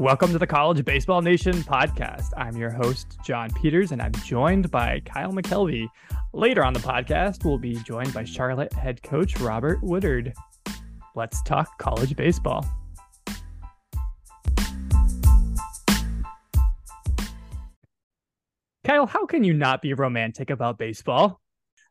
Welcome to the College Baseball Nation podcast. I'm your host, John Peters, and I'm joined by Kyle McKelvey. Later on the podcast, we'll be joined by Charlotte head coach Robert Woodard. Let's talk college baseball. Kyle, how can you not be romantic about baseball?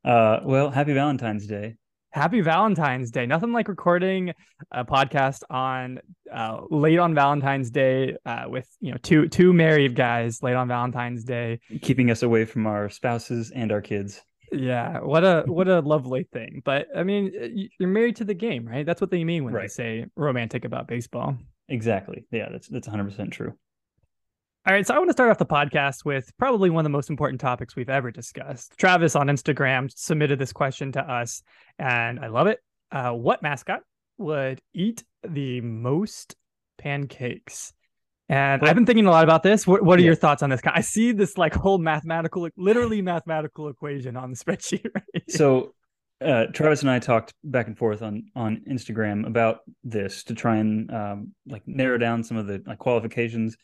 Uh, well, happy Valentine's Day. Happy Valentine's Day. Nothing like recording a podcast on uh, late on Valentine's Day uh, with you know two two married guys late on Valentine's Day, keeping us away from our spouses and our kids. Yeah, what a what a lovely thing. But I mean, you're married to the game, right? That's what they mean when right. they say romantic about baseball. Exactly. Yeah, that's that's 100 percent true. All right, so I want to start off the podcast with probably one of the most important topics we've ever discussed. Travis on Instagram submitted this question to us, and I love it. Uh, what mascot would eat the most pancakes? And I've been thinking a lot about this. What, what are yeah. your thoughts on this? I see this like whole mathematical, literally mathematical equation on the spreadsheet. Right so uh, Travis and I talked back and forth on on Instagram about this to try and um, like narrow down some of the like qualifications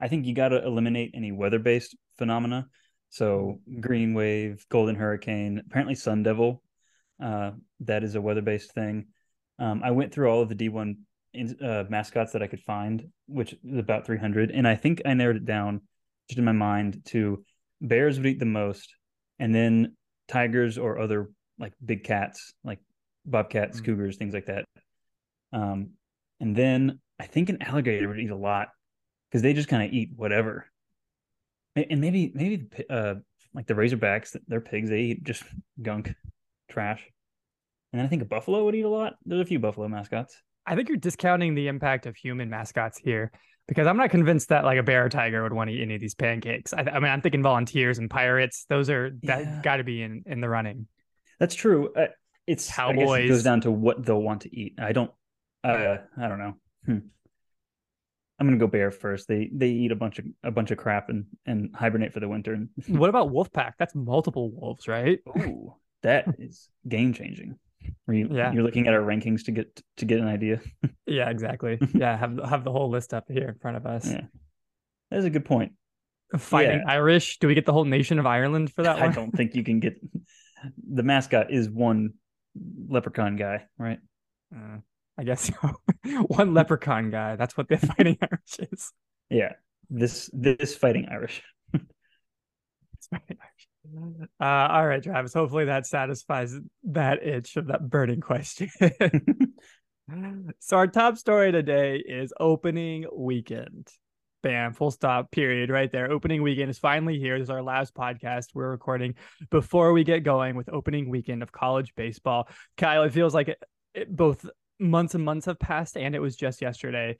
I think you got to eliminate any weather based phenomena. So green wave, golden hurricane, apparently sun devil, uh, that is a weather based thing. Um, I went through all of the D1 in, uh, mascots that I could find, which is about 300, and I think I narrowed it down just in my mind to bears would eat the most, and then tigers or other like big cats, like bobcats, mm-hmm. cougars, things like that. Um, and then I think an alligator would eat a lot because they just kind of eat whatever. And maybe maybe uh like the Razorbacks, they're pigs. They eat just gunk, trash. And then I think a buffalo would eat a lot. There's a few buffalo mascots. I think you're discounting the impact of human mascots here because I'm not convinced that like a bear or tiger would want to eat any of these pancakes. I, I mean, I'm thinking volunteers and pirates. Those are that yeah. got to be in in the running. That's true. Uh, it's cowboys. It goes down to what they'll want to eat. I don't. Uh, I don't know. Hmm. I'm gonna go bear first. They they eat a bunch of a bunch of crap and and hibernate for the winter. what about wolf pack? That's multiple wolves, right? Ooh, that is game changing. You, yeah, you're looking at our rankings to get to get an idea. yeah, exactly. Yeah, have have the whole list up here in front of us. Yeah, that's a good point. Fighting yeah. Irish. Do we get the whole nation of Ireland for that one? I don't think you can get. The mascot is one leprechaun guy, right? Uh, I guess so. One leprechaun guy. That's what the fighting Irish is. Yeah. This this fighting Irish. fighting Irish. Uh, all right, Travis. Hopefully that satisfies that itch of that burning question. so our top story today is opening weekend. Bam, full stop, period, right there. Opening weekend is finally here. This is our last podcast we're recording before we get going with opening weekend of college baseball. Kyle, it feels like it, it, both months and months have passed, and it was just yesterday.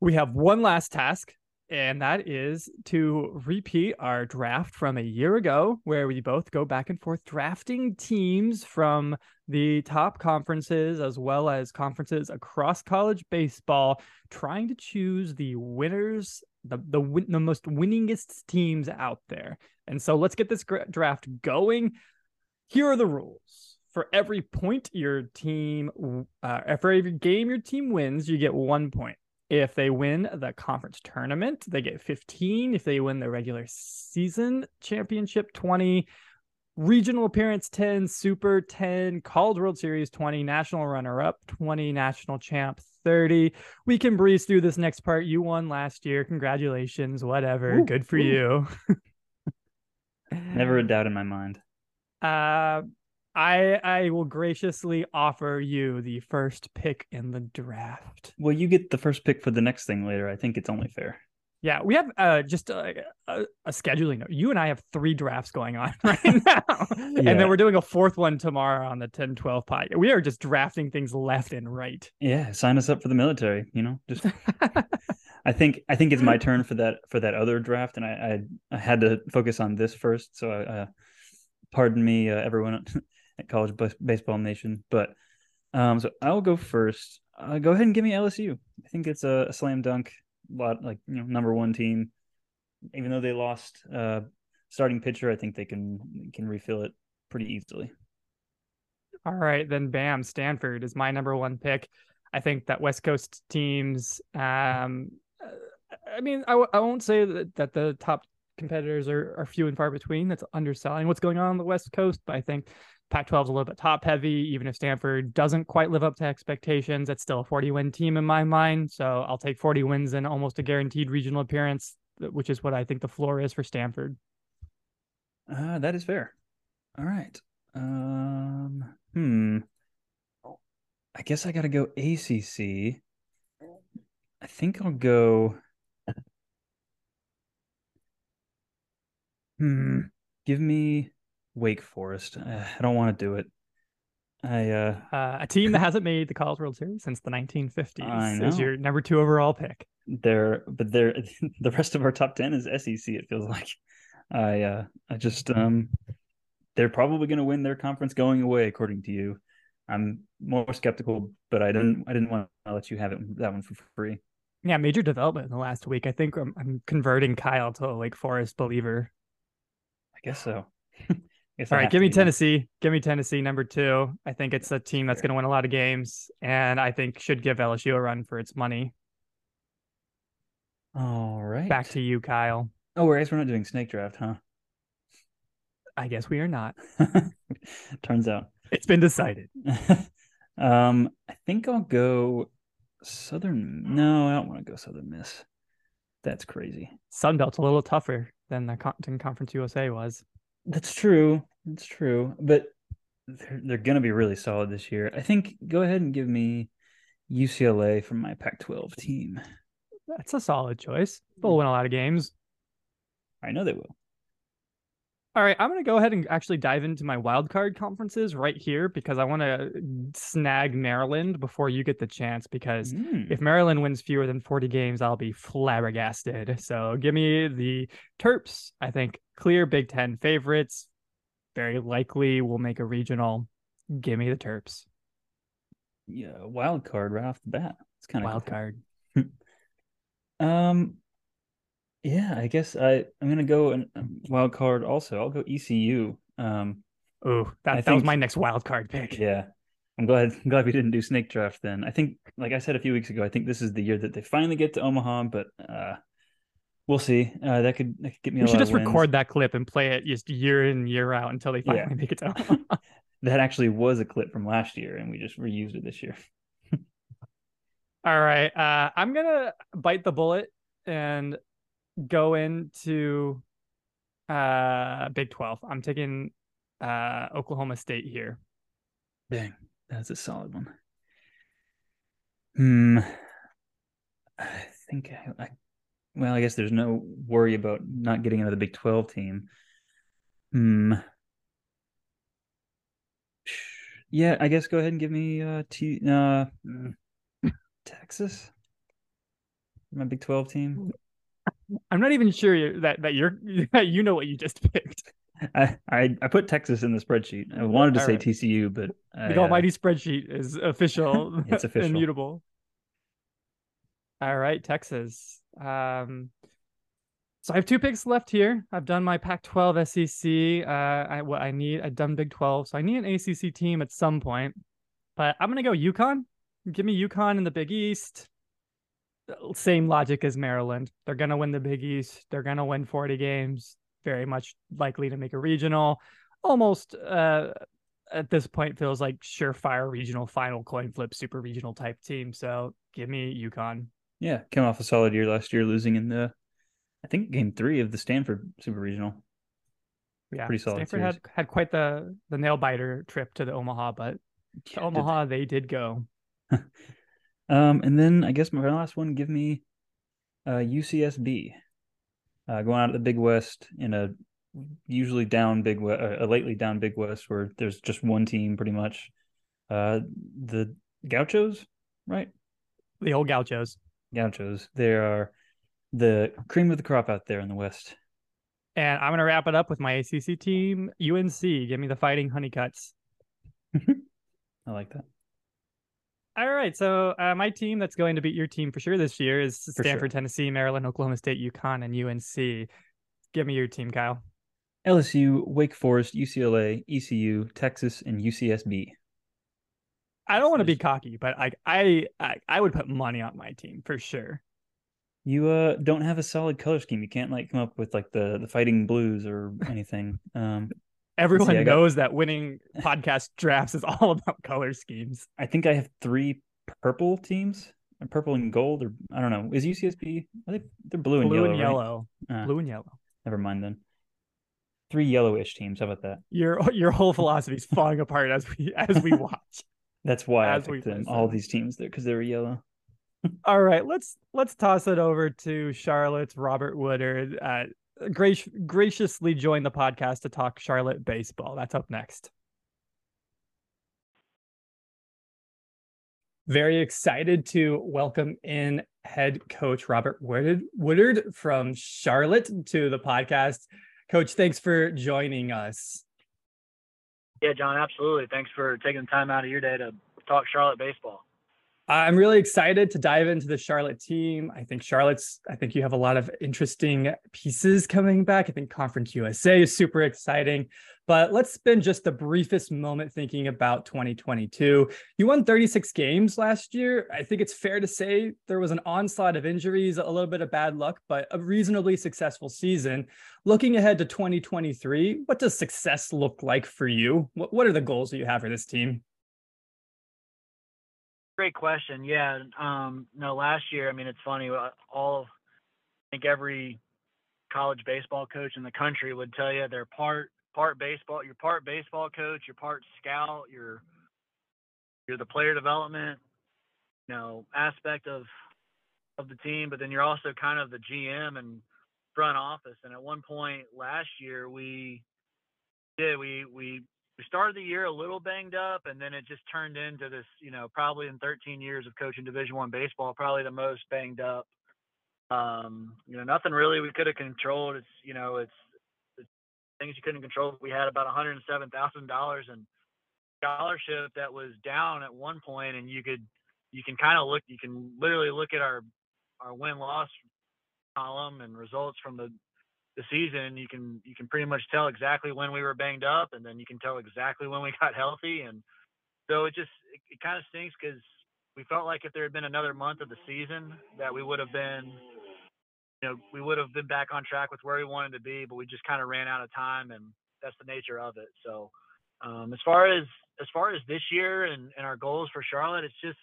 We have one last task, and that is to repeat our draft from a year ago, where we both go back and forth drafting teams from the top conferences as well as conferences across college baseball, trying to choose the winners, the the, win- the most winningest teams out there. And so let's get this draft going. Here are the rules for every point your team, uh, for every game your team wins, you get one point. If they win the conference tournament, they get 15. If they win the regular season championship, 20. Regional appearance 10, Super 10, College World Series 20, National Runner Up 20, National Champ 30. We can breeze through this next part. You won last year. Congratulations. Whatever. Ooh, Good for ooh. you. Never a doubt in my mind. Uh, I I will graciously offer you the first pick in the draft. Well, you get the first pick for the next thing later. I think it's only fair. Yeah, we have uh, just a, a, a, scheduling note. You and I have three drafts going on right now. yeah. And then we're doing a fourth one tomorrow on the 10 12 pod. We are just drafting things left and right. Yeah, sign us up for the military, you know. Just I think I think it's my turn for that for that other draft and I I, I had to focus on this first, so I uh, pardon me uh, everyone at College Baseball Nation. But um, so I'll go first. Uh, go ahead and give me LSU. I think it's a, a slam dunk. Lot like you know number one team. Even though they lost uh, starting pitcher, I think they can can refill it pretty easily. All right, then bam, Stanford is my number one pick. I think that West Coast teams um, I mean, I w- I won't say that, that the top competitors are, are few and far between. That's underselling what's going on on the West Coast. But I think Pac 12 is a little bit top heavy. Even if Stanford doesn't quite live up to expectations, it's still a 40 win team in my mind. So I'll take 40 wins and almost a guaranteed regional appearance, which is what I think the floor is for Stanford. Uh, that is fair. All right. Um, hmm. I guess I got to go ACC. I think I'll go. Hmm. Give me Wake Forest. Uh, I don't want to do it. I uh, uh, a team that hasn't made the College World Series since the 1950s is your number two overall pick. They're but they're the rest of our top ten is SEC. It feels like. I uh, I just um, they're probably going to win their conference going away, according to you. I'm more skeptical, but I didn't I didn't want to let you have it that one for free. Yeah, major development in the last week. I think I'm, I'm converting Kyle to a Wake Forest believer. I guess so. All right, give me Tennessee. That. Give me Tennessee number two. I think it's a team that's going to win a lot of games, and I think should give LSU a run for its money. All right, back to you, Kyle. Oh, I guess we're not doing snake draft, huh? I guess we are not. Turns out it's been decided. um, I think I'll go Southern. No, I don't want to go Southern Miss. That's crazy. Sun Belt's a little tougher than the Con- Conference USA was. That's true. That's true. But they're they're gonna be really solid this year. I think. Go ahead and give me UCLA from my Pac-12 team. That's a solid choice. They'll win a lot of games. I know they will. All right, I'm going to go ahead and actually dive into my wildcard conferences right here because I want to snag Maryland before you get the chance. Because mm. if Maryland wins fewer than 40 games, I'll be flabbergasted. So give me the Terps. I think clear Big Ten favorites. Very likely will make a regional. Give me the Terps. Yeah, wild card right off the bat. It's kind of wild cool. card. um, yeah, I guess I I'm gonna go and um, wild card also. I'll go ECU. Um, oh, that, that think, was my next wild card pick. Yeah, I'm glad I'm glad we didn't do snake draft then. I think, like I said a few weeks ago, I think this is the year that they finally get to Omaha, but uh, we'll see. Uh, that could that could get me. We should just record that clip and play it just year in year out until they finally yeah. make it to Omaha. that actually was a clip from last year, and we just reused it this year. All right, uh, I'm gonna bite the bullet and go into uh Big 12. I'm taking uh Oklahoma State here. Dang, that's a solid one. Hmm. I think I, I well, I guess there's no worry about not getting another Big 12 team. Hmm. Yeah, I guess go ahead and give me uh T uh mm, Texas. My Big 12 team. I'm not even sure that that you're that you know what you just picked. I, I, I put Texas in the spreadsheet. I wanted to All say right. TCU, but I, the almighty uh, spreadsheet is official. it's official, immutable. All right, Texas. Um, so I have two picks left here. I've done my Pac-12 SEC. Uh, I what I need. I've done Big 12, so I need an ACC team at some point. But I'm gonna go UConn. Give me UConn in the Big East same logic as Maryland. They're going to win the Big East. They're going to win 40 games, very much likely to make a regional. Almost uh, at this point feels like surefire regional final coin flip super regional type team. So give me UConn. Yeah, came off a solid year last year, losing in the I think game three of the Stanford super regional. Yeah, pretty solid. Stanford series. had had quite the the nail biter trip to the Omaha, but to yeah, Omaha they did go. Um, and then I guess my last one, give me uh, UCSB. Uh, going out of the Big West in a usually down Big West, uh, a lately down Big West where there's just one team pretty much. Uh, the Gauchos, right? The old Gauchos. Gauchos. They are the cream of the crop out there in the West. And I'm going to wrap it up with my ACC team, UNC. Give me the Fighting Honeycutts. I like that. All right. So uh, my team that's going to beat your team for sure this year is Stanford, sure. Tennessee, Maryland, Oklahoma State, UConn, and UNC. Give me your team, Kyle. LSU, Wake Forest, UCLA, ECU, Texas, and UCSB. I don't want to be cocky, but I, I I I would put money on my team for sure. You uh don't have a solid color scheme. You can't like come up with like the the fighting blues or anything. Um Everyone see, I got- knows that winning podcast drafts is all about color schemes. I think I have three purple teams. uh, Purple and gold, or I don't know. Is UCSB? Are they? They're blue and Blue yellow. and right? yellow. Ah, Blue and yellow. Never mind then. Three yellowish teams. How about that? Your your whole philosophy is falling apart as we as we watch. That's why As I picked them, all these teams there because they were yellow. All right, let's let's toss it over to Charlotte's Robert Woodard. Uh, grac- graciously joined the podcast to talk Charlotte baseball. That's up next. Very excited to welcome in head coach Robert Woodard, Woodard from Charlotte to the podcast. Coach, thanks for joining us. Yeah, John, absolutely. Thanks for taking the time out of your day to talk Charlotte baseball. I'm really excited to dive into the Charlotte team. I think Charlotte's, I think you have a lot of interesting pieces coming back. I think Conference USA is super exciting. But let's spend just the briefest moment thinking about 2022. You won 36 games last year. I think it's fair to say there was an onslaught of injuries, a little bit of bad luck, but a reasonably successful season. Looking ahead to 2023, what does success look like for you? What, what are the goals that you have for this team? Great question. Yeah. Um, no, last year, I mean, it's funny. uh, All, I think every college baseball coach in the country would tell you they're part part baseball. You're part baseball coach. You're part scout. You're you're the player development, you know, aspect of of the team. But then you're also kind of the GM and front office. And at one point last year, we did we we we started the year a little banged up and then it just turned into this you know probably in 13 years of coaching division one baseball probably the most banged up. Um you know nothing really we could have controlled. It's you know it's, it's things you couldn't control. We had about 107000 dollars in scholarship that was down at one point and you could you can kind of look you can literally look at our our win loss column and results from the the season, you can you can pretty much tell exactly when we were banged up, and then you can tell exactly when we got healthy, and so it just it, it kind of stinks because we felt like if there had been another month of the season, that we would have been, you know, we would have been back on track with where we wanted to be, but we just kind of ran out of time, and that's the nature of it. So, um, as far as as far as this year and, and our goals for Charlotte, it's just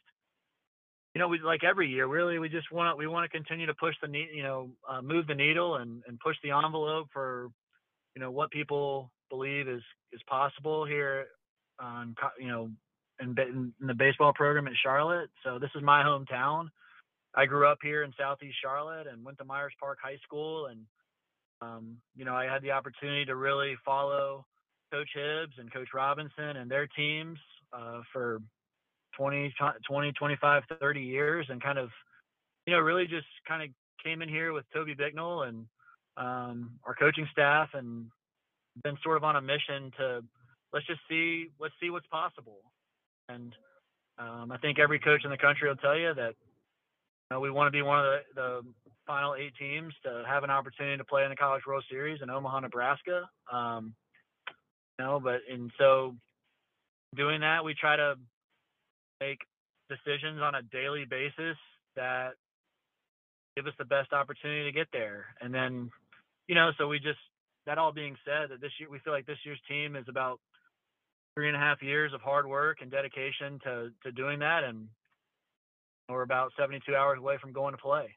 you know, we like every year, really, we just want we want to continue to push the ne- you know, uh, move the needle and and push the envelope for, you know, what people believe is is possible here on you know in, in the baseball program at Charlotte. So this is my hometown. I grew up here in Southeast Charlotte and went to Myers Park High School, and um, you know, I had the opportunity to really follow Coach Hibbs and Coach Robinson and their teams uh, for 20, 20, 25, 30 years and kind of, you know, really just kind of came in here with Toby Bicknell and um, our coaching staff and been sort of on a mission to let's just see, let's see what's possible. And um, I think every coach in the country will tell you that you know, we want to be one of the, the final eight teams to have an opportunity to play in the College World Series in Omaha, Nebraska. Um, you know, but and so doing that, we try to make decisions on a daily basis that give us the best opportunity to get there. And then, you know, so we just that all being said, that this year we feel like this year's team is about three and a half years of hard work and dedication to to doing that, and we're about 72 hours away from going to play.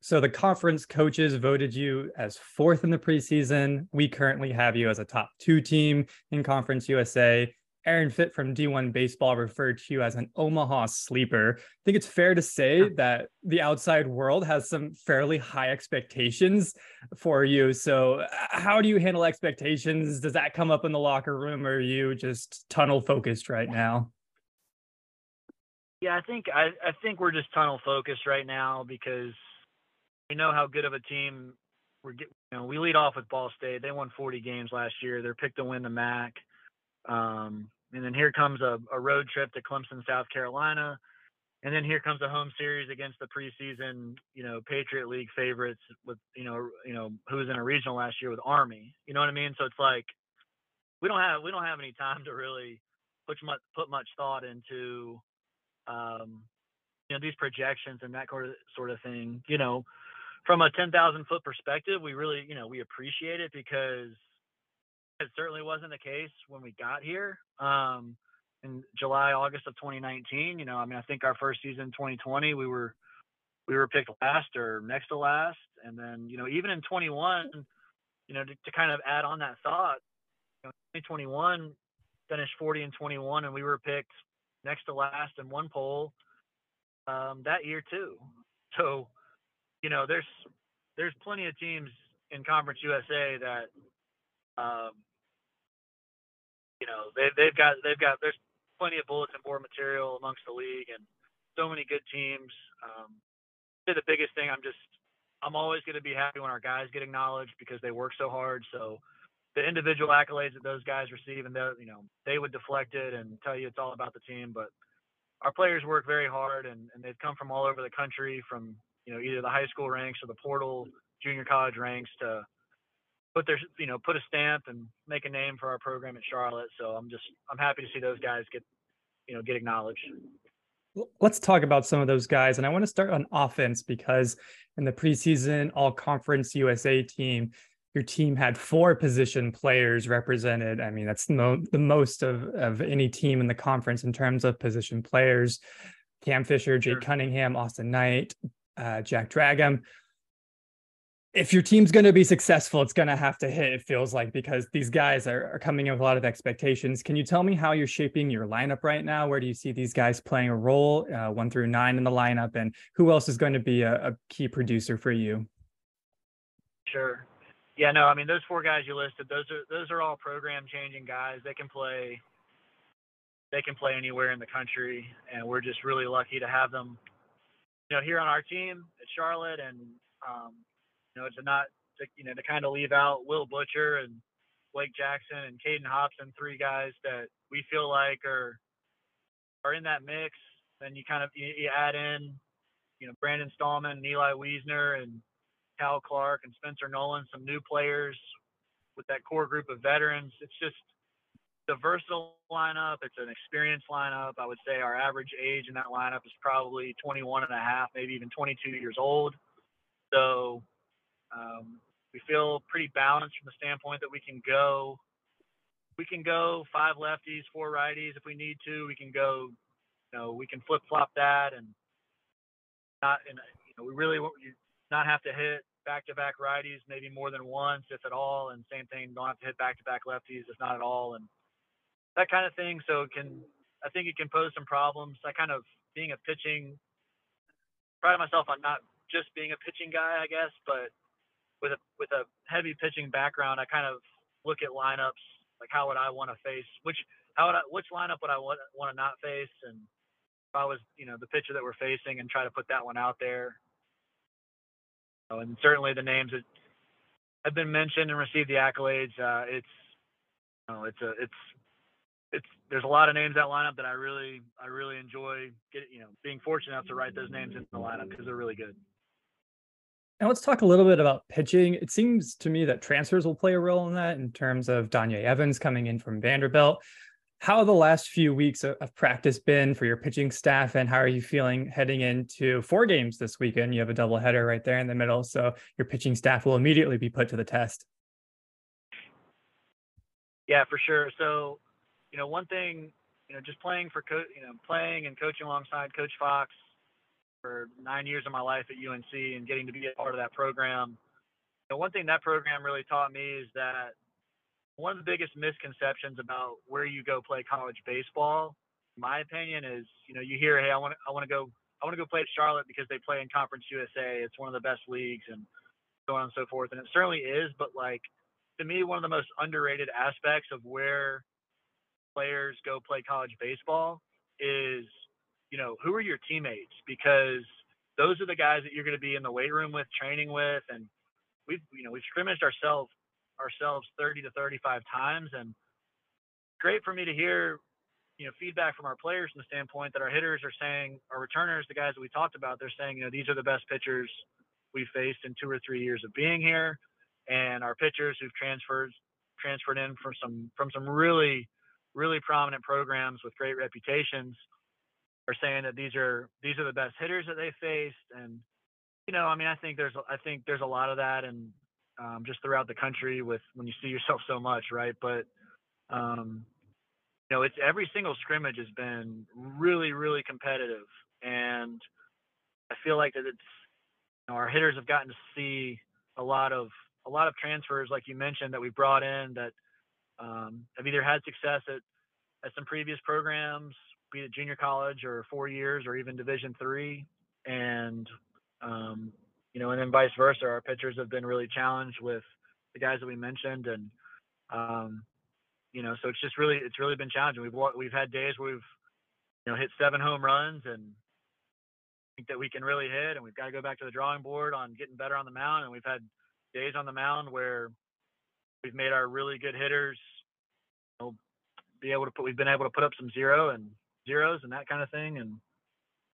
So the conference coaches voted you as fourth in the preseason. We currently have you as a top two team in Conference USA. Aaron Fitt from D1 Baseball referred to you as an Omaha sleeper. I think it's fair to say that the outside world has some fairly high expectations for you. So, how do you handle expectations? Does that come up in the locker room, or are you just tunnel focused right now? Yeah, I think I, I think we're just tunnel focused right now because we know how good of a team we're get, you know, we lead off with Ball State. They won 40 games last year. They're picked to win the MAC. Um, and then here comes a, a road trip to Clemson, South Carolina. And then here comes a home series against the preseason, you know, Patriot League favorites with, you know, you know, who was in a regional last year with Army. You know what I mean? So it's like we don't have we don't have any time to really put much put much thought into um, you know these projections and that sort of thing. You know, from a ten thousand foot perspective, we really you know we appreciate it because it certainly wasn't the case when we got here. Um, in July, August of 2019, you know, I mean, I think our first season, 2020, we were we were picked last or next to last, and then you know, even in 21, you know, to, to kind of add on that thought, you know, 2021 finished 40 and 21, and we were picked next to last in one poll um, that year too. So, you know, there's there's plenty of teams in Conference USA that, um, know, they they've got they've got there's plenty of bulletin board material amongst the league and so many good teams. Um, the biggest thing I'm just I'm always going to be happy when our guys get acknowledged because they work so hard. So the individual accolades that those guys receive, and you know, they would deflect it and tell you it's all about the team. But our players work very hard, and, and they've come from all over the country, from you know either the high school ranks or the portal, junior college ranks, to put their you know put a stamp and make a name for our program at Charlotte. So I'm just I'm happy to see those guys get you know get acknowledged. Let's talk about some of those guys, and I want to start on offense because in the preseason All Conference USA team, your team had four position players represented. I mean, that's the, the most of, of any team in the conference in terms of position players. Cam Fisher, Jake sure. Cunningham, Austin Knight, uh, Jack Dragum. If your team's going to be successful, it's going to have to hit, it feels like, because these guys are, are coming in with a lot of expectations. Can you tell me how you're shaping your lineup right now? Where do you see these guys playing a role, uh, one through nine in the lineup? And who else is going to be a, a key producer for you? Sure. Yeah, no, I mean those four guys you listed, those are those are all program changing guys. They can play they can play anywhere in the country and we're just really lucky to have them you know here on our team at Charlotte and um, you know to not to, you know to kind of leave out Will Butcher and Blake Jackson and Caden Hobson, three guys that we feel like are are in that mix. Then you kind of you, you add in you know Brandon Stallman, and Eli Wiesner, and Cal Clark and Spencer Nolan, some new players with that core group of veterans. It's just the versatile lineup. It's an experienced lineup. I would say our average age in that lineup is probably 21 and a half, maybe even 22 years old. So um, we feel pretty balanced from the standpoint that we can go. We can go five lefties, four righties if we need to. We can go, you know, we can flip flop that and not. And you know, we really not have to hit back-to-back righties maybe more than once, if at all, and same thing, don't have to hit back-to-back lefties, if not at all, and that kind of thing. So it can, I think it can pose some problems. I kind of being a pitching, pride myself on not just being a pitching guy, I guess, but with a with a heavy pitching background, I kind of look at lineups like how would I want to face which how would I, which lineup would I want want to not face, and if I was you know the pitcher that we're facing, and try to put that one out there and certainly the names that have been mentioned and received the accolades. Uh, it's you know, it's a it's it's there's a lot of names that lineup that I really I really enjoy getting you know being fortunate enough to write those names in the lineup because they're really good. Now let's talk a little bit about pitching. It seems to me that transfers will play a role in that in terms of Danye Evans coming in from Vanderbilt. How have the last few weeks of, practice been for your pitching staff and how are you feeling heading into four games this weekend? You have a double header right there in the middle so your pitching staff will immediately be put to the test. Yeah for sure. So you know one thing you know just playing for co- you know playing and coaching alongside coach fox for nine years of my life at unc and getting to be a part of that program know, one thing that program really taught me is that one of the biggest misconceptions about where you go play college baseball, in my opinion, is you know you hear, hey, I want I want to go I want to go play at Charlotte because they play in Conference USA. It's one of the best leagues and so on and so forth. And it certainly is, but like to me, one of the most underrated aspects of where players go play college baseball is you know who are your teammates because those are the guys that you're going to be in the weight room with, training with, and we've you know we've scrimmaged ourselves ourselves 30 to 35 times. And great for me to hear, you know, feedback from our players from the standpoint that our hitters are saying, our returners, the guys that we talked about, they're saying, you know, these are the best pitchers we've faced in two or three years of being here. And our pitchers who've transferred transferred in from some from some really really prominent programs with great reputations are saying that these are these are the best hitters that they faced, and you know, I mean, I think there's I think there's a lot of that, and um, just throughout the country with when you see yourself so much, right? But um, you know, it's every single scrimmage has been really, really competitive, and I feel like that it's you know, our hitters have gotten to see a lot of a lot of transfers, like you mentioned, that we brought in that um, have either had success at at some previous programs, be it junior college or four years or even Division three, and um, you know, and then vice versa. Our pitchers have been really challenged with the guys that we mentioned, and um, you know, so it's just really it's really been challenging. We've we've had days where we've you know hit seven home runs and think that we can really hit, and we've got to go back to the drawing board on getting better on the mound. And we've had days on the mound where we've made our really good hitters you know, be able to put we've been able to put up some zero and zeros and that kind of thing and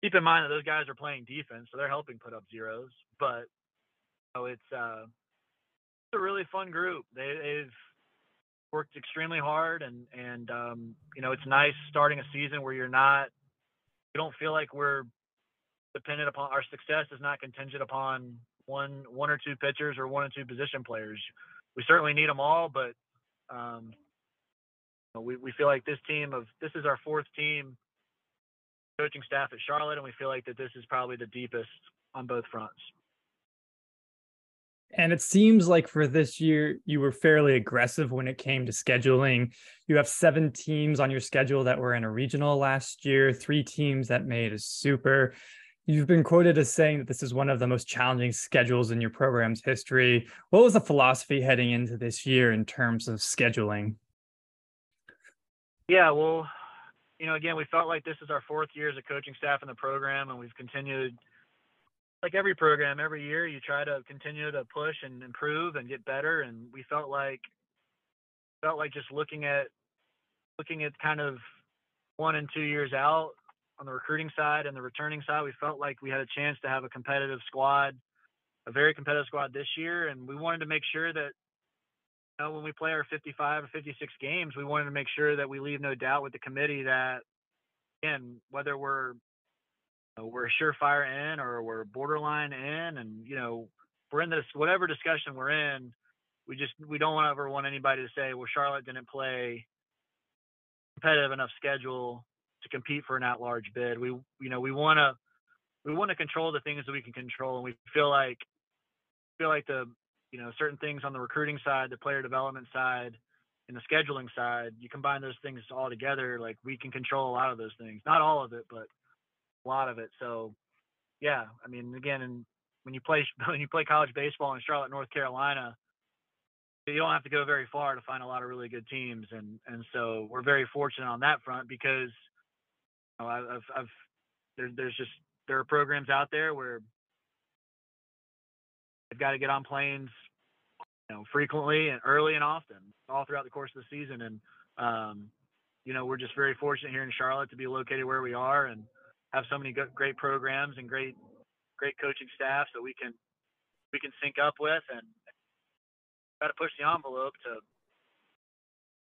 keep in mind that those guys are playing defense so they're helping put up zeros but you know, it's uh it's a really fun group they, they've worked extremely hard and and um, you know it's nice starting a season where you're not you don't feel like we're dependent upon our success is not contingent upon one one or two pitchers or one or two position players. We certainly need them all, but um, we we feel like this team of this is our fourth team coaching staff at Charlotte, and we feel like that this is probably the deepest on both fronts. And it seems like for this year, you were fairly aggressive when it came to scheduling. You have seven teams on your schedule that were in a regional last year, three teams that made a super. You've been quoted as saying that this is one of the most challenging schedules in your program's history. What was the philosophy heading into this year in terms of scheduling? Yeah, well, you know, again, we felt like this is our fourth year as a coaching staff in the program, and we've continued, like every program, every year, you try to continue to push and improve and get better. And we felt like, felt like just looking at, looking at kind of one and two years out, on the recruiting side and the returning side, we felt like we had a chance to have a competitive squad, a very competitive squad this year, and we wanted to make sure that know, when we play our 55 or 56 games, we wanted to make sure that we leave no doubt with the committee that, again, whether we're you know, we're surefire in or we're borderline in, and you know, we're in this whatever discussion we're in, we just we don't ever want anybody to say, well, Charlotte didn't play competitive enough schedule to compete for an at-large bid. We you know we want to we want to control the things that we can control, and we feel like feel like the you know certain things on the recruiting side, the player development side, and the scheduling side. You combine those things all together, like we can control a lot of those things. Not all of it, but a lot of it. So yeah, I mean, again, and when you play when you play college baseball in Charlotte, North Carolina, you don't have to go very far to find a lot of really good teams, and and so we're very fortunate on that front because you know, I've, I've there, there's just there are programs out there where they've got to get on planes, you know, frequently and early and often, all throughout the course of the season. And um, you know, we're just very fortunate here in Charlotte to be located where we are and have so many great programs and great great coaching staffs that we can we can sync up with and got to push the envelope to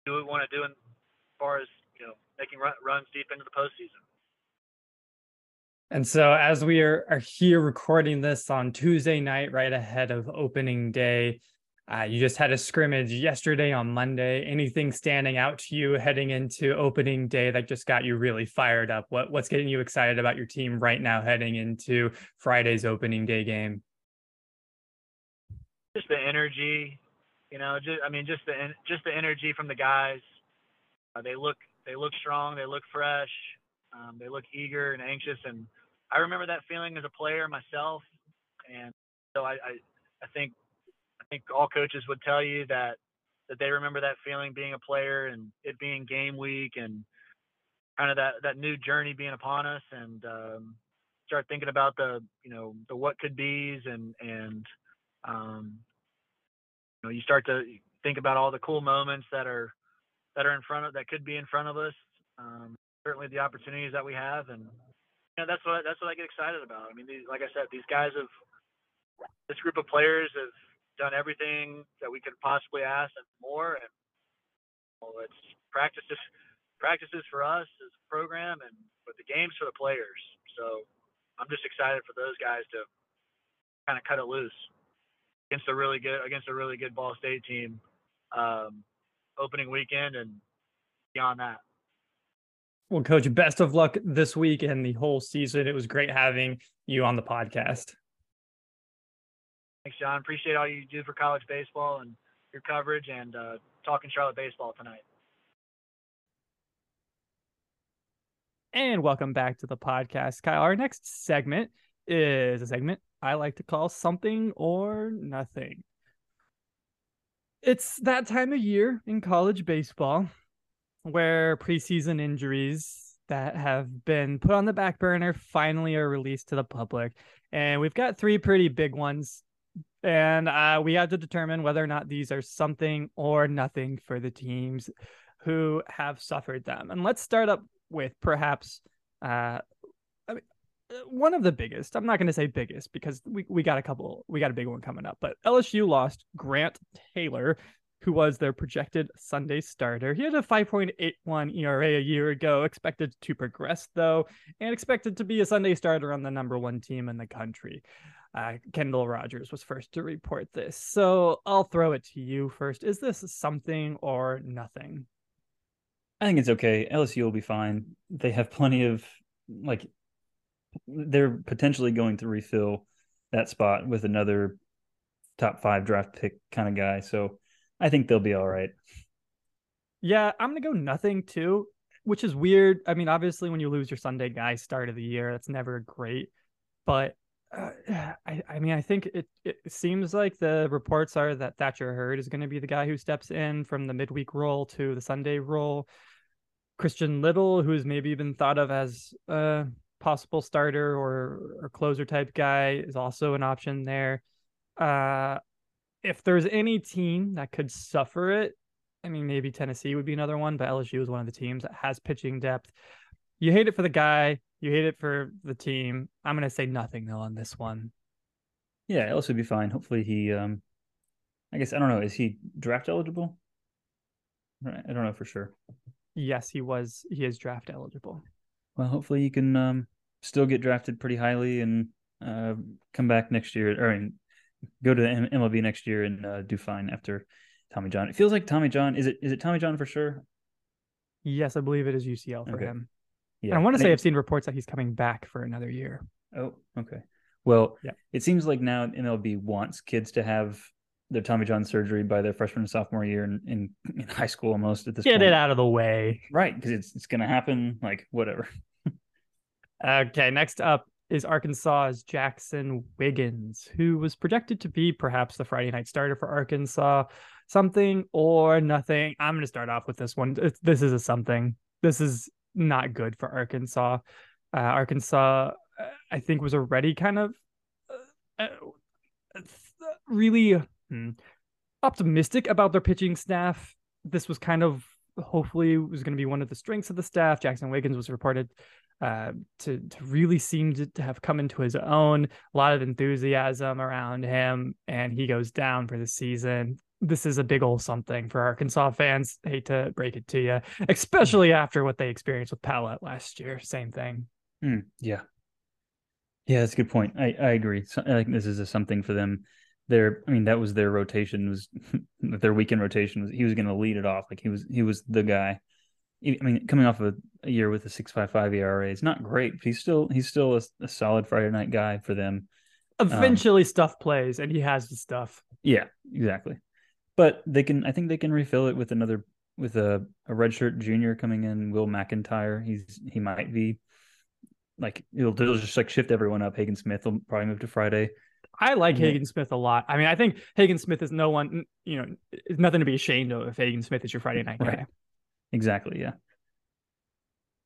do what we want to do in, as far as you know making runs deep into the postseason. And so, as we are, are here recording this on Tuesday night, right ahead of opening day, uh, you just had a scrimmage yesterday on Monday. Anything standing out to you heading into opening day that just got you really fired up? What what's getting you excited about your team right now heading into Friday's opening day game? Just the energy, you know. Just I mean, just the just the energy from the guys. Uh, they look they look strong. They look fresh. Um, they look eager and anxious. And I remember that feeling as a player myself. And so I, I, I think I think all coaches would tell you that that they remember that feeling being a player and it being game week and kind of that that new journey being upon us and um, start thinking about the you know the what could be's and and um, you know you start to think about all the cool moments that are that are in front of that could be in front of us. Um, certainly the opportunities that we have, and know, that's what that's what I get excited about. I mean, these, like I said, these guys have this group of players have done everything that we could possibly ask and more, and well, it's practice just practices for us as a program and but the games for the players. So I'm just excited for those guys to kind of cut it loose against a really good against a really good Ball State team um, opening weekend and beyond that. Well, coach, best of luck this week and the whole season. It was great having you on the podcast. Thanks, John. Appreciate all you do for college baseball and your coverage and uh, talking Charlotte baseball tonight. And welcome back to the podcast, Kyle. Our next segment is a segment I like to call something or nothing. It's that time of year in college baseball where preseason injuries that have been put on the back burner finally are released to the public. And we've got three pretty big ones. And uh, we have to determine whether or not these are something or nothing for the teams who have suffered them. And let's start up with perhaps uh, I mean, one of the biggest. I'm not going to say biggest because we, we got a couple, we got a big one coming up. But LSU lost Grant Taylor, who was their projected Sunday starter. He had a 5.81 ERA a year ago, expected to progress though, and expected to be a Sunday starter on the number one team in the country. Uh, Kendall Rogers was first to report this. So I'll throw it to you first. Is this something or nothing? I think it's okay. LSU will be fine. They have plenty of like they're potentially going to refill that spot with another top five draft pick kind of guy. So I think they'll be all right. Yeah, I'm gonna go nothing too, which is weird. I mean, obviously, when you lose your Sunday guy start of the year, that's never great. But uh, I, I mean, I think it, it seems like the reports are that Thatcher Hurd is going to be the guy who steps in from the midweek role to the Sunday role. Christian Little, who's maybe been thought of as a possible starter or, or closer type guy, is also an option there. Uh, if there's any team that could suffer it, I mean, maybe Tennessee would be another one, but LSU is one of the teams that has pitching depth. You hate it for the guy, you hate it for the team. I'm gonna say nothing though on this one. Yeah, LSU would be fine. Hopefully he um I guess I don't know, is he draft eligible? I don't know for sure yes, he was. He is draft eligible. Well, hopefully you can um, still get drafted pretty highly and uh, come back next year, or I mean, go to the MLB next year and uh, do fine after Tommy John. It feels like Tommy John. Is it? Is it Tommy John for sure? Yes, I believe it is UCL for okay. him. Yeah, and I want to say I've seen reports that he's coming back for another year. Oh, okay. Well, yeah. it seems like now MLB wants kids to have their Tommy John surgery by their freshman and sophomore year in, in, in high school almost at this point. Get point. it out of the way. Right, because it's it's gonna happen, like whatever. okay, next up is Arkansas's Jaxon Wiggins, who was projected to be perhaps the Friday night starter for Arkansas. Something or nothing. I'm going to start off with this one. This is a something. This is not good for Arkansas. Uh, Arkansas, uh, I think, was already kind of uh, uh really hmm, optimistic about their pitching staff. This was kind of hopefully was going to be one of the strengths of the staff. Jaxon Wiggins was reported uh, to to really seem to, to, have come into his own. A lot of enthusiasm around him, and he goes down for the season. This is a big old something for Arkansas fans. Hate to break it to you, especially after what they experienced with Pallette last year. Same thing. Mm, yeah, yeah, that's a good point. I I agree. So, I think this is a something for them their I mean that was their rotation was their weekend rotation was he was going to lead it off like he was he was the guy. I mean coming off of a, year with a 6.55 ERA it's not great but he's still he's still a, a solid Friday night guy for them. Eventually um, stuff plays and he has the stuff. Yeah, exactly. But they can I think they can refill it with another with a a redshirt junior coming in Will McEntire. He's he might be like it'll, it'll just like shift everyone up. Hagen Smith will probably move to Friday. I like yeah. Hagen Smith a lot. I mean, I think Hagen Smith is no one, you know, it's nothing to be ashamed of if Hagen Smith is your Friday night right. Exactly. Yeah.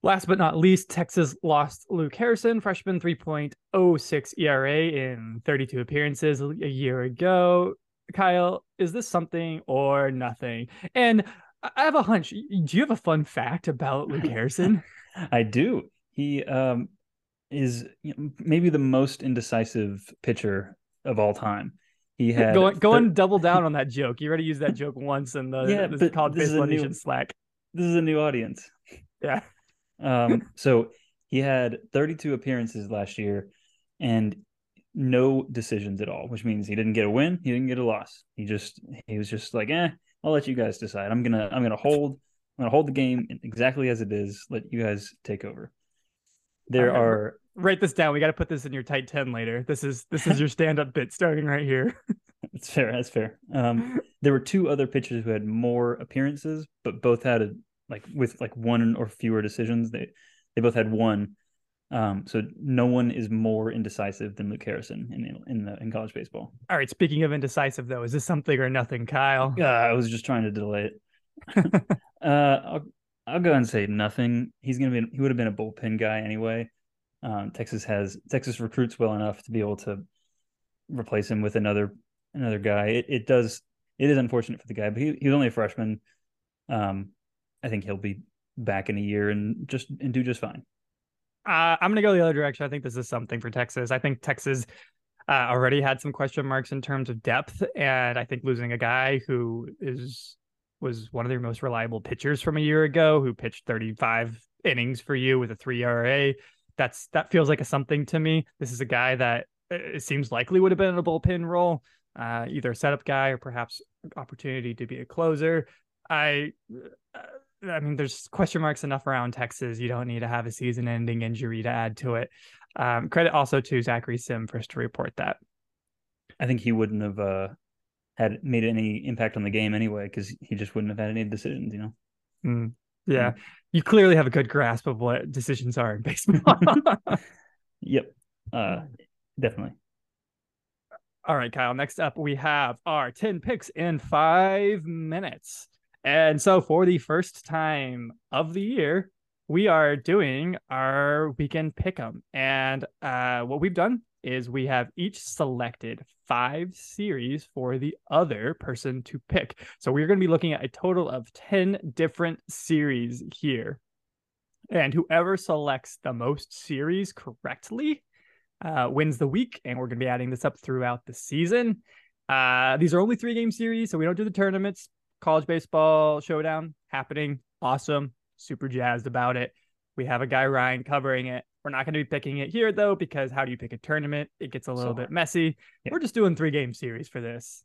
Last but not least, Texas lost Luke Harrison, freshman 3.06 ERA in 32 appearances a year ago. Kyle, is this something or nothing? And I have a hunch. Do you have a fun fact about Luke Harrison? I do. He um, is maybe the most indecisive pitcher of all time. He had go, go and double down on that joke. You already used that joke once in the yeah, the college baseball nation Slack. This is a new audience. Yeah. Um, so he had 32 appearances last year and no decisions at all, which means he didn't get a win, he didn't get a loss. He just he was just like, eh, I'll let you guys decide. I'm gonna I'm gonna hold I'm gonna hold the game exactly as it is. Let you guys take over. There right, are Write this down. We got to put this in your tight 10 later. This is this is your stand-up bit starting right here. that's fair. That's fair. Um, there were two other pitchers who had more appearances, but both had a like with like one or fewer decisions. They they both had one. Um, so no one is more indecisive than Luke Harrison in in the in college baseball. All right, speaking of indecisive though, is this something or nothing, Kyle? Uh, I was just trying to delay it. uh, I'll I'll go and say nothing. He's gonna be he would have been a bullpen guy anyway. Um, Texas has Texas recruits well enough to be able to replace him with another another guy. It it does it is unfortunate for the guy, but he he was only a freshman. Um, I think he'll be back in a year and just and do just fine. Uh, I'm going to go the other direction. I think this is something for Texas. I think Texas uh, already had some question marks in terms of depth, and I think losing a guy who is was one of their most reliable pitchers from a year ago, who pitched 35 innings for you with a three ERA, that's that feels like a something to me. This is a guy that uh, it seems likely would have been in a bullpen role, uh, either a setup guy or perhaps opportunity to be a closer. I uh, I mean, there's question marks enough around Texas. You don't need to have a season-ending injury to add to it. Um, credit also to Zachary Sim first to report that. I think he wouldn't have uh, had made any impact on the game anyway because he just wouldn't have had any decisions. You know. Mm, yeah, mm. you clearly have a good grasp of what decisions are in baseball. yep, uh, definitely. All right, Kyle. Next up, we have our 10 picks in five minutes. And so, for the first time of the year, we are doing our weekend pick'em. And uh, what we've done is we have each selected five series for the other person to pick. So we're going to be looking at a total of 10 different series here. And whoever selects the most series correctly uh, wins the week. And we're going to be adding this up throughout the season. Uh, these are only three game series, so we don't do the tournaments college baseball showdown happening. Awesome. Super jazzed about it. We have a guy Ryan covering it. We're not going to be picking it here though, because how do you pick a tournament? It gets a little so, bit messy. Yeah. We're just doing three game series for this.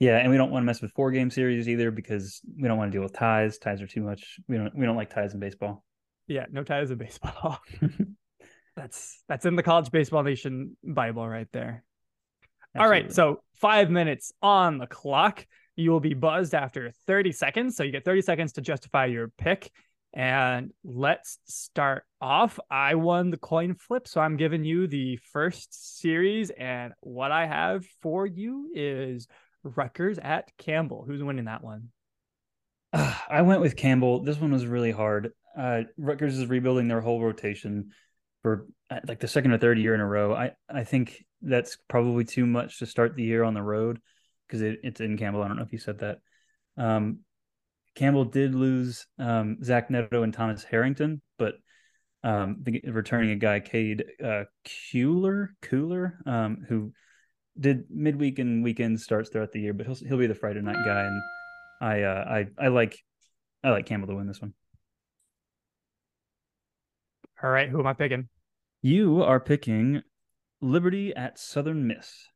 Yeah, and we don't want to mess with four game series either because we don't want to deal with ties. Ties are too much. We don't we don't like ties in baseball. Yeah, no ties in baseball. that's that's in the college baseball nation Bible right there. Absolutely. All right, so five minutes on the clock. You will be buzzed after 30 seconds. So you get 30 seconds to justify your pick. And let's start off. I won the coin flip, so I'm giving you the first series. And what I have for you is Rutgers at Campbell. Who's winning that one? I went with Campbell. This one was really hard. Uh, Rutgers is rebuilding their whole rotation for uh, like the second or third year in a row. I, I think that's probably too much to start the year on the road because it, it's in Campbell. I don't know if you said that. Um, Campbell did lose um, Zach Neto and Thomas Harrington, but um, the, returning a guy, Cade uh, Kuehler, Cooler, um, who did midweek and weekend starts throughout the year, but he'll he'll be the Friday night guy, and I uh, I I like I like Campbell to win this one. All right, who am I picking? You are picking Liberty at Southern Miss.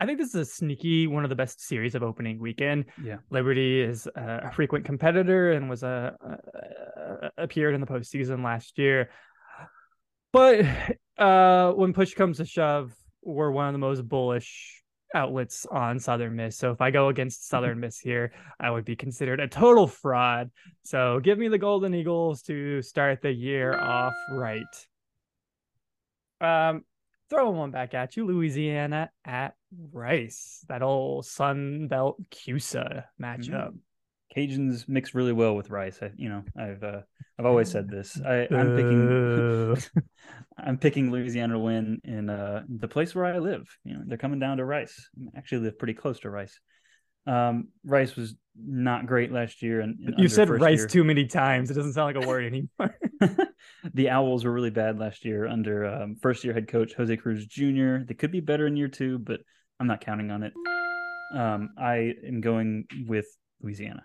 I think this is a sneaky one of the best series of opening weekend. Yeah, Liberty is uh, a frequent competitor and was a, a, a appeared in the postseason last year. But uh, when push comes to shove, we're one of the most bullish outlets on Southern Miss. So if I go against Southern Miss here, I would be considered a total fraud. So give me the Golden Eagles to start the year off right. Um, throwing one back at you, Louisiana at Rice. That old Sun Belt CUSA matchup. Mm-hmm. Cajuns mix really well with Rice. I, you know, I've uh, I've always said this. I, am picking I'm picking Louisiana to win in uh, the place where I live. You know, they're coming down to Rice. I actually live pretty close to Rice. Um, Rice was not great last year, and, and you said Rice year. too many times. It doesn't sound like a word anymore. the Owls were really bad last year under um, first year head coach Jose Cruz Jr. They could be better in year two, but I'm not counting on it. Um, I am going with Louisiana.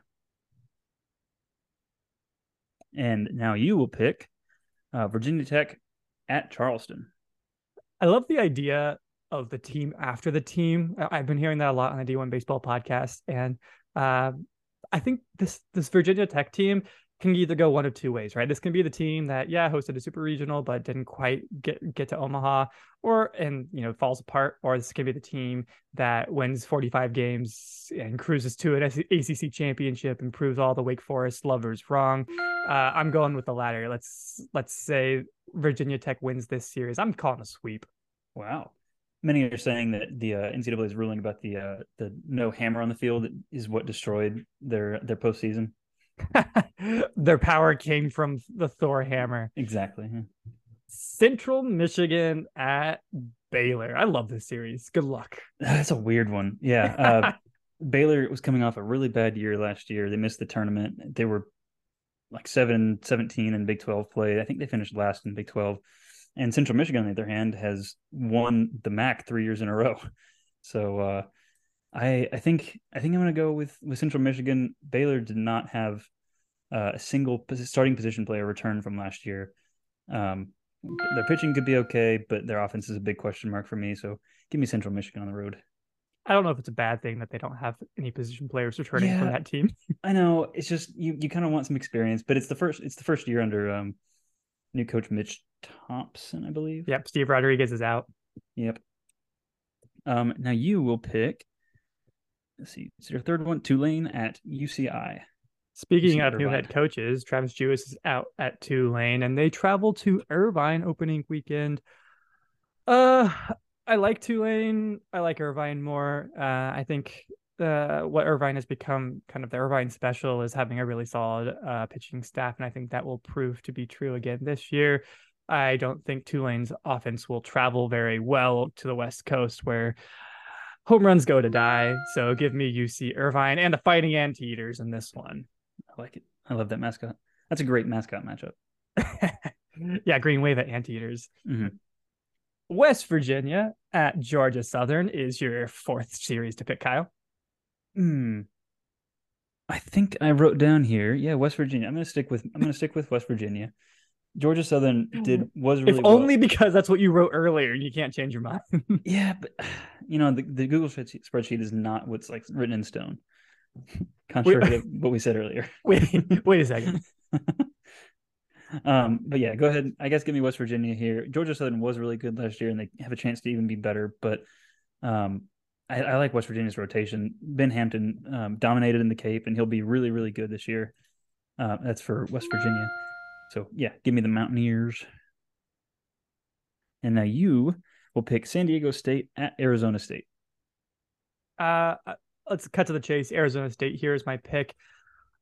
And now you will pick uh, Virginia Tech at Charleston. I love the idea of the team after the team. I've been hearing that a lot on the D1 Baseball podcast, and uh, I think this this Virginia Tech team can either go one of two ways, right? This can be the team that yeah hosted a super regional but didn't quite get get to Omaha, or and you know falls apart, or this can be the team that wins 45 games and cruises to an ACC championship and proves all the Wake Forest lovers wrong. Uh, I'm going with the latter. Let's let's say Virginia Tech wins this series. I'm calling a sweep. Wow. Many are saying that the uh, NCAA's ruling about the uh, the no hammer on the field is what destroyed their their postseason. their power came from the Thor hammer. Exactly. Central Michigan at Baylor. I love this series. Good luck. That's a weird one. Yeah. Uh, Baylor was coming off a really bad year last year. They missed the tournament. They were like 7 17 in Big 12 play. I think they finished last in Big 12. And Central Michigan, on the other hand, has won the MAC three years in a row. So uh, I I think I think I'm going to go with with Central Michigan. Baylor did not have uh, a single starting position player return from last year. Um, their pitching could be okay, but their offense is a big question mark for me. So give me Central Michigan on the road. I don't know if it's a bad thing that they don't have any position players returning yeah, from that team. I know it's just you you kind of want some experience, but it's the first it's the first year under um new coach Mitch Thompson, I believe. Yep, Steve Rodriguez is out. Yep. Um, now you will pick. Let's see. It's your third one, Tulane at UCI. Speaking of new head coaches, Travis Jewett is out at Tulane, and they travel to Irvine opening weekend. Uh, I like Tulane. I like Irvine more. Uh, I think uh, what Irvine has become kind of the Irvine special is having a really solid uh, pitching staff, and I think that will prove to be true again this year. I don't think Tulane's offense will travel very well to the West Coast, where home runs go to die. So give me UC Irvine and the Fighting Anteaters in this one. I like it. I love that mascot. That's a great mascot matchup. yeah, Green Wave at Anteaters. Mm-hmm. West Virginia at Georgia Southern is your fourth series to pick, Kyle. Hmm. I think I wrote down here. Yeah, West Virginia. I'm gonna stick with. I'm gonna stick with West Virginia. Georgia Southern did was really if only well. because that's what you wrote earlier and you can't change your mind. yeah, but you know the, the Google spreadsheet is not what's like written in stone. Contrary wait, to what we said earlier. Wait, wait a second. um, but yeah, go ahead. I guess give me West Virginia here. Georgia Southern was really good last year, and they have a chance to even be better. But um, I, I like West Virginia's rotation. Ben Hampton um, dominated in the Cape, and he'll be really, really good this year. Uh, that's for West Virginia. So yeah, give me the Mountaineers. And now you will pick San Diego State at Arizona State. Uh, let's cut to the chase. Arizona State here is my pick.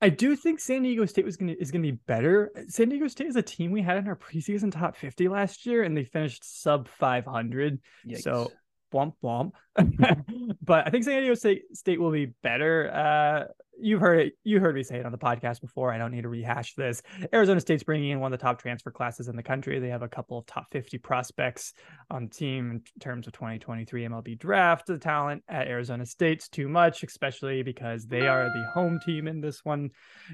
I do think San Diego State was gonna is gonna be better. San Diego State is a team we had in our preseason top 50 last year, and they finished sub 500. So womp womp. but I think San Diego State, State will be better. Uh, you've heard it. You heard me say it on the podcast before. I don't need to rehash this. Arizona State's bringing in one of the top transfer classes in the country. They have a couple of top 50 prospects on the team in terms of 2023 MLB draft. The talent at Arizona State's too much, especially because they are the home team in this one.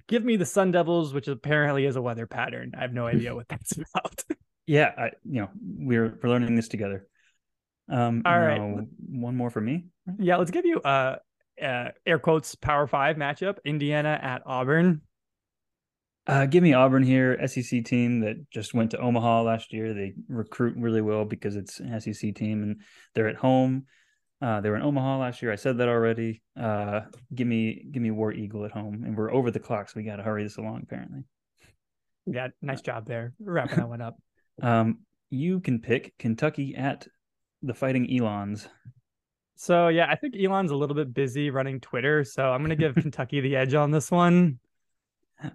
Give me the Sun Devils, which apparently is a weather pattern. I have no idea what that's about. yeah, I, you know, we're we're learning this together. Um, All right, one more for me. Yeah, let's give you uh, uh air quotes power five matchup: Indiana at Auburn. Uh, give me Auburn here, SEC team that just went to Omaha last year. They recruit really well because it's an SEC team and they're at home. Uh, they were in Omaha last year. I said that already. Uh, give me give me War Eagle at home, and we're over the clock, so we got to hurry this along. Apparently. Yeah, nice job there, wrapping that one up. Um, you can pick Kentucky at the Fighting Elons. So yeah, I think Elon's a little bit busy running Twitter, so I'm gonna give Kentucky the edge on this one.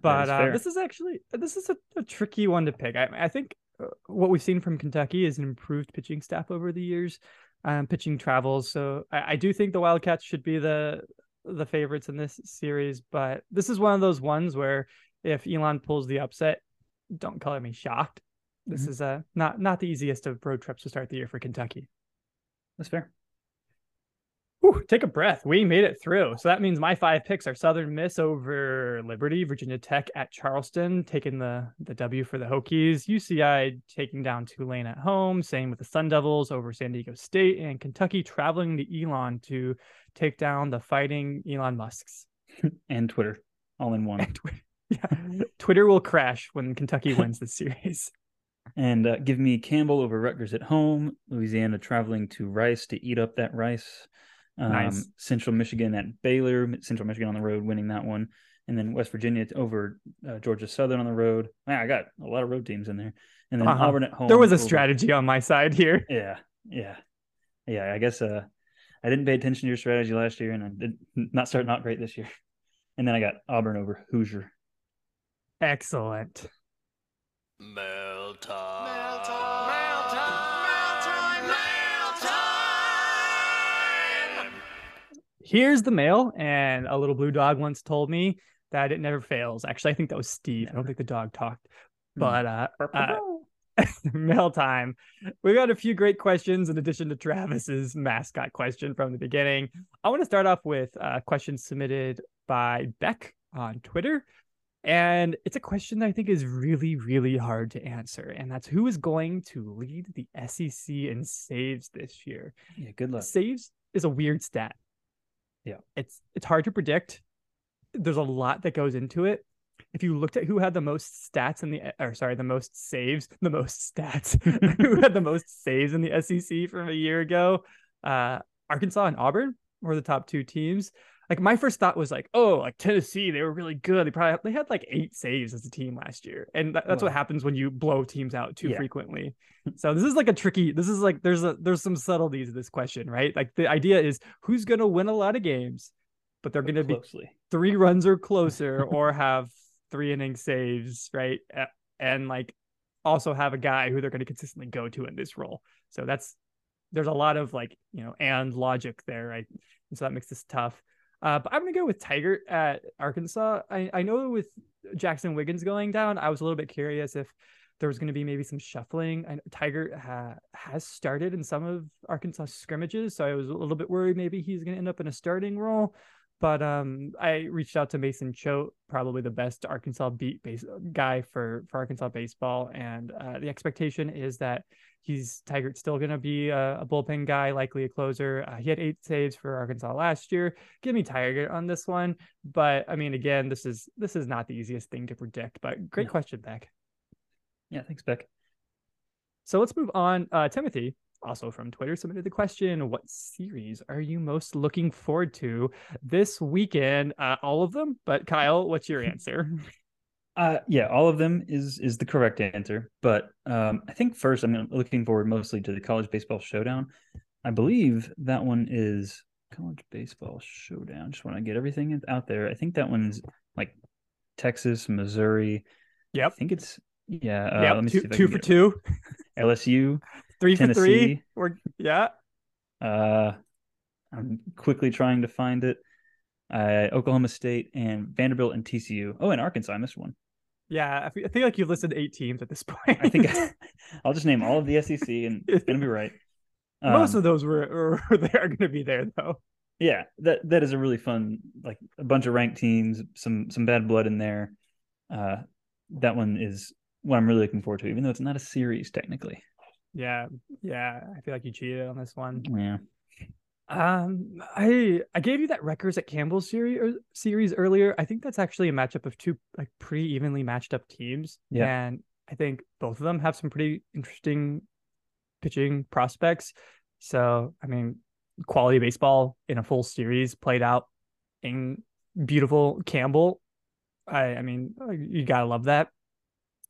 But uh, this is actually this is a, a tricky one to pick. I, I, think uh, what we've seen from Kentucky is an improved pitching staff over the years, um, pitching travels. So I, I do think the Wildcats should be the the favorites in this series. But this is one of those ones where if Elon pulls the upset, don't color me shocked. This mm-hmm. is uh, not not the easiest of road trips to start the year for Kentucky. That's fair. Whew, take a breath. We made it through. So that means my five picks are Southern Miss over Liberty, Virginia Tech at Charleston, taking the, the W for the Hokies, UCI taking down Tulane at home, same with the Sun Devils over San Diego State, and Kentucky traveling to Elon to take down the fighting Elon Musks. and Twitter all in one. yeah. Twitter will crash when Kentucky wins the series. And uh, give me Campbell over Rutgers at home, Louisiana traveling to Rice to eat up that Rice. Um, Nice. Central Michigan at Baylor, Central Michigan on the road, winning that one, and then West Virginia over uh, Georgia Southern on the road. Man, I got a lot of road teams in there, and then Uh-huh. Auburn at home. There was a over- strategy on my side here. Yeah, yeah, yeah. I guess uh, I didn't pay attention to your strategy last year, and I did not start not great this year. And then I got Auburn over Hoosier. Excellent. Mail time. Mail time. Here's the mail, and a little blue dog once told me that it never fails. Actually, I think that was Steve. I don't think the dog talked, Hmm. but uh, uh mail time. We got a few great questions in addition to Travis's mascot question from the beginning. I want to start off with a question submitted by Beck on Twitter. And it's a question that I think is really, really hard to answer. And that's who is going to lead the SEC in saves this year? Yeah, good luck. Saves is a weird stat. Yeah. It's it's hard to predict. There's a lot that goes into it. If you looked at who had the most stats in the or sorry, the most saves, the most stats, who had the most saves in the SEC from a year ago, uh Arkansas and Auburn were the top two teams. Like my first thought was like, oh, like Tennessee, they were really good. They probably they had like eight saves as a team last year, and that, that's what happens when you blow teams out too Yeah. frequently. So this is like a tricky. This is like there's a there's some subtleties to this question, right? Like the idea is who's gonna win a lot of games, but they're gonna be three runs or closer, or have three inning saves, right? And like also have a guy who they're gonna consistently go to in this role. So that's there's a lot of like you know and logic there, right? And so that makes this tough. Uh, but I'm gonna go with Tygart at Arkansas. I, I know with Jaxon Wiggins going down, I was a little bit curious if there was going to be maybe some shuffling. I, Tygart ha, has started in some of Arkansas scrimmages, so I was a little bit worried maybe he's going to end up in a starting role. But um, I reached out to Mason Choate, probably the best Arkansas beat base guy for for Arkansas baseball, and uh, the expectation is that he's Tygart's still going to be a, a bullpen guy, likely a closer. Uh, he had eight saves for Arkansas last year. Give me Tiger on this one, but I mean, again, this is this is not the easiest thing to predict. But great No. question, Beck. Yeah, thanks, Beck. So let's move on. Uh, Timothy, also from Twitter, submitted the question: What series are you most looking forward to this weekend? Uh, all of them, but Kyle, what's your answer? Uh, yeah, all of them is is the correct answer. But um, I think first I'm looking forward mostly to the college baseball showdown. I believe that one is college baseball showdown. Just want to get everything out there. I think that one's like Texas, Missouri. Yep. I think it's yeah. Uh, yep, let me two, see if I two for get two, LSU. Three for three. We're yeah. Uh, I'm quickly trying to find it. Uh, Oklahoma State and Vanderbilt and TCU. Oh, and Arkansas. I missed one. Yeah, I I feel like you've listed eight teams at this point. I think I'll just name all of the SEC and it's gonna be right. most Um, of those were, were they are going to be there though. yeah, that that is a really fun like a bunch of ranked teams, some some bad blood in there. Uh, that one is what I'm really looking forward to, even though it's not a series technically. Yeah, yeah. I feel like you cheated on this one. Yeah, Um, I I gave you that Rutgers at Campbell series er, series earlier. I think that's actually a matchup of two like pretty evenly matched up teams. Yeah. and I think both of them have some pretty interesting pitching prospects. So I mean, quality baseball in a full series played out in beautiful Campbell. I I mean, you gotta love that.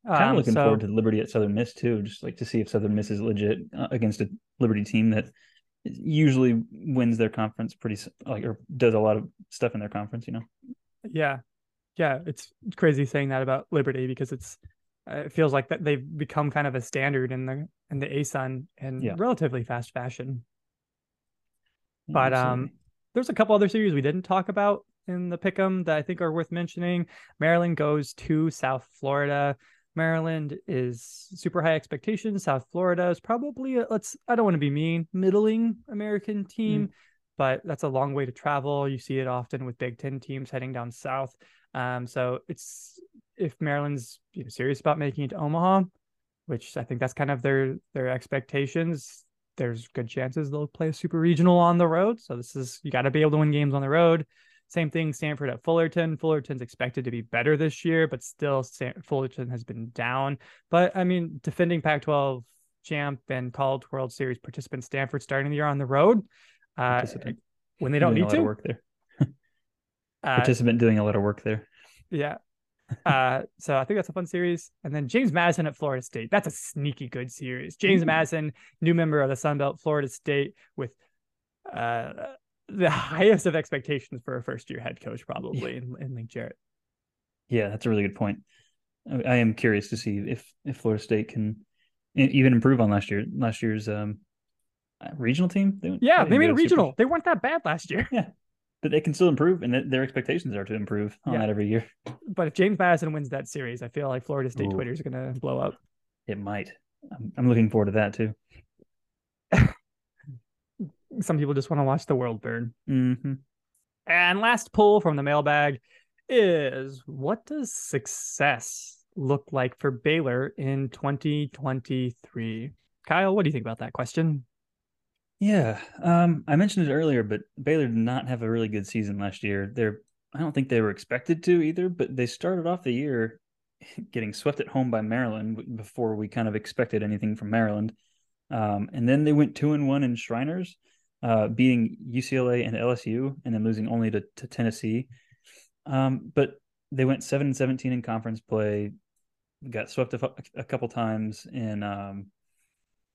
Kind of Um, looking so- forward to Liberty at Southern Miss too, just like to see if Southern Miss is legit uh, against a Liberty team that usually wins their conference pretty like or does a lot of stuff in their conference. You know. Yeah, yeah, it's crazy saying that about Liberty because it's uh, it feels like that they've become kind of a standard in the in the ASUN in Yeah. relatively fast fashion. But um, there's a couple other series we didn't talk about in the pick'em that I think are worth mentioning. Maryland goes to South Florida. Maryland is super high expectations. South Florida is probably a, let's I don't want to be mean, middling American team. but that's a long way to travel. You see it often with Big Ten teams heading down south. Um, so it's if Maryland's you know, serious about making it to Omaha, which I think that's kind of their their expectations. There's good chances they'll play a super regional on the road. So this is you got to be able to win games on the road. Same thing, Stanford at Fullerton. Fullerton's expected to be better this year, but still, Fullerton has been down. But I mean, defending Pac-12 champ and College World Series participant Stanford starting the year on the road. Uh, when they don't doing need to work there. uh, Participant doing a lot of work there. Yeah. uh, so I think that's a fun series. And then James Madison at Florida State. That's a sneaky good series. James. Madison, new member of the Sun Belt, Florida State, with uh, the highest of expectations for a first year head coach, probably yeah. in, in Link Jarrett. Yeah, that's a really good point. I am curious to see if if Florida State can even improve on last year last year's um, uh, regional team. They, yeah, they, they made a regional. Super... They weren't that bad last year. Yeah, but they can still improve, and their expectations are to improve on yeah. that every year. But if James Madison wins that series, I feel like Florida State Ooh. Twitter is going to blow up. It might. I'm, I'm looking forward to that too. Some people just want to watch the world burn. Mm-hmm. And last pull from the mailbag is: What does success look like for Baylor in 2023? Kyle, what do you think about that question? Yeah, um, I mentioned it earlier, but Baylor did not have a really good season last year. They're I don't think they were expected to either, but they started off the year getting swept at home by Maryland before we kind of expected anything from Maryland. Um, and then they went two and one in Shriners, uh, beating UCLA and LSU, and then losing only to, to Tennessee. Um, but they went seven and seventeen in conference play, got swept a, a couple times in um,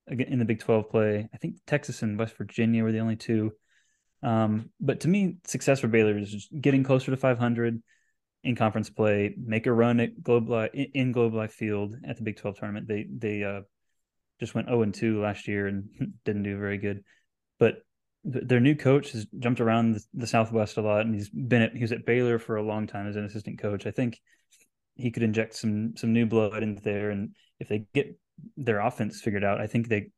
in the Big 12 play. I think Texas and West Virginia were the only two. Um, but to me, success for Baylor is just getting closer to 500 in conference play, make a run at Globe in Globe Life Field at the Big 12 tournament. They they uh, just went 0 and 2 last year and didn't do very good. But their new coach has jumped around the, Southwest a lot, and he's been at he was at Baylor for a long time as an assistant coach. I think he could inject some some new blood into there, and if they get their offense figured out, I think they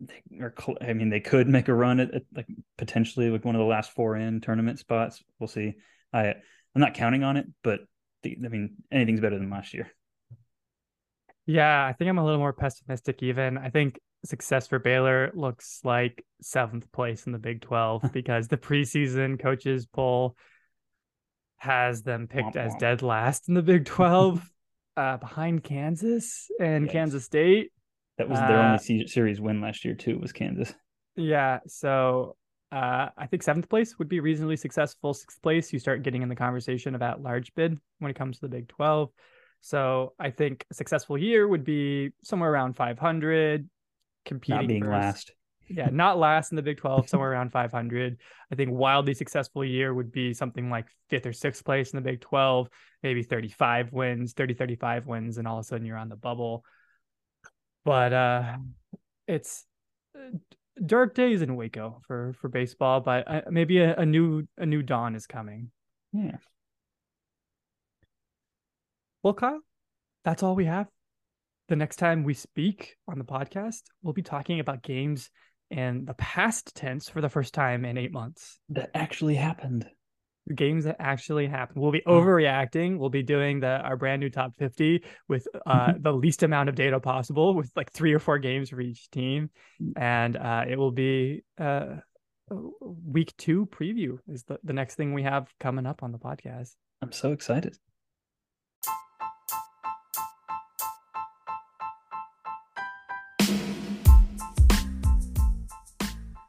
they are. I mean, they could make a run at, at, like potentially like one of the last four in tournament spots. We'll see. I I'm not counting on it, but the, I mean, anything's better than last year. Yeah, I think I'm a little more pessimistic. Even I think success for Baylor looks like seventh place in the Big 12 because the preseason coaches poll has them picked as dead last in the Big 12 uh, behind Kansas and yes. Kansas State. That was their uh, only series win last year too. Was Kansas? Yeah, so uh, I think seventh place would be reasonably successful. Sixth place, you start getting in the conversation about large bid when it comes to the Big Twelve. So I think a successful year would be somewhere around 500, competing. Not being last yeah, not last in the Big 12, somewhere around 500. I think wildly successful year would be something like fifth or sixth place in the Big 12, maybe 35 wins, 30, 35 wins, and all of a sudden you're on the bubble. But uh, it's uh, dark days in Waco for for baseball, but uh, maybe a, a new a new dawn is coming. Yeah. Well, Kyle, that's all we have. The next time we speak on the podcast, we'll be talking about games and the past tense for the first time in eight months. That actually happened. Games that actually happened. We'll be overreacting. We'll be doing the our brand new top 50 with uh, the least amount of data possible, with like three or four games for each team. And uh, it will be uh, week two preview is the, the next thing we have coming up on the podcast. I'm so excited.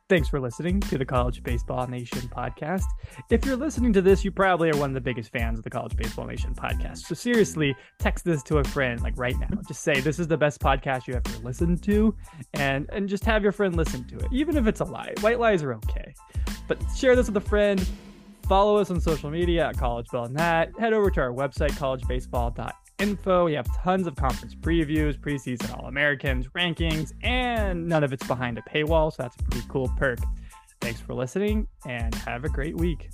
Thanks for listening to the College Baseball Nation podcast. If you're listening to this, you probably are one of the biggest fans of the College Baseball Nation podcast. So seriously, text this to a friend like right now. Just say this is the best podcast you ever listened to and and just have your friend listen to it. Even if it's a lie. White lies are okay. But share this with a friend. Follow us on social media at College Net. Head over to our website, collegebaseball.com info. We have tons of conference previews, preseason All Americans, rankings, and none of it's behind a paywall. So that's a pretty cool perk. Thanks for listening and have a great week.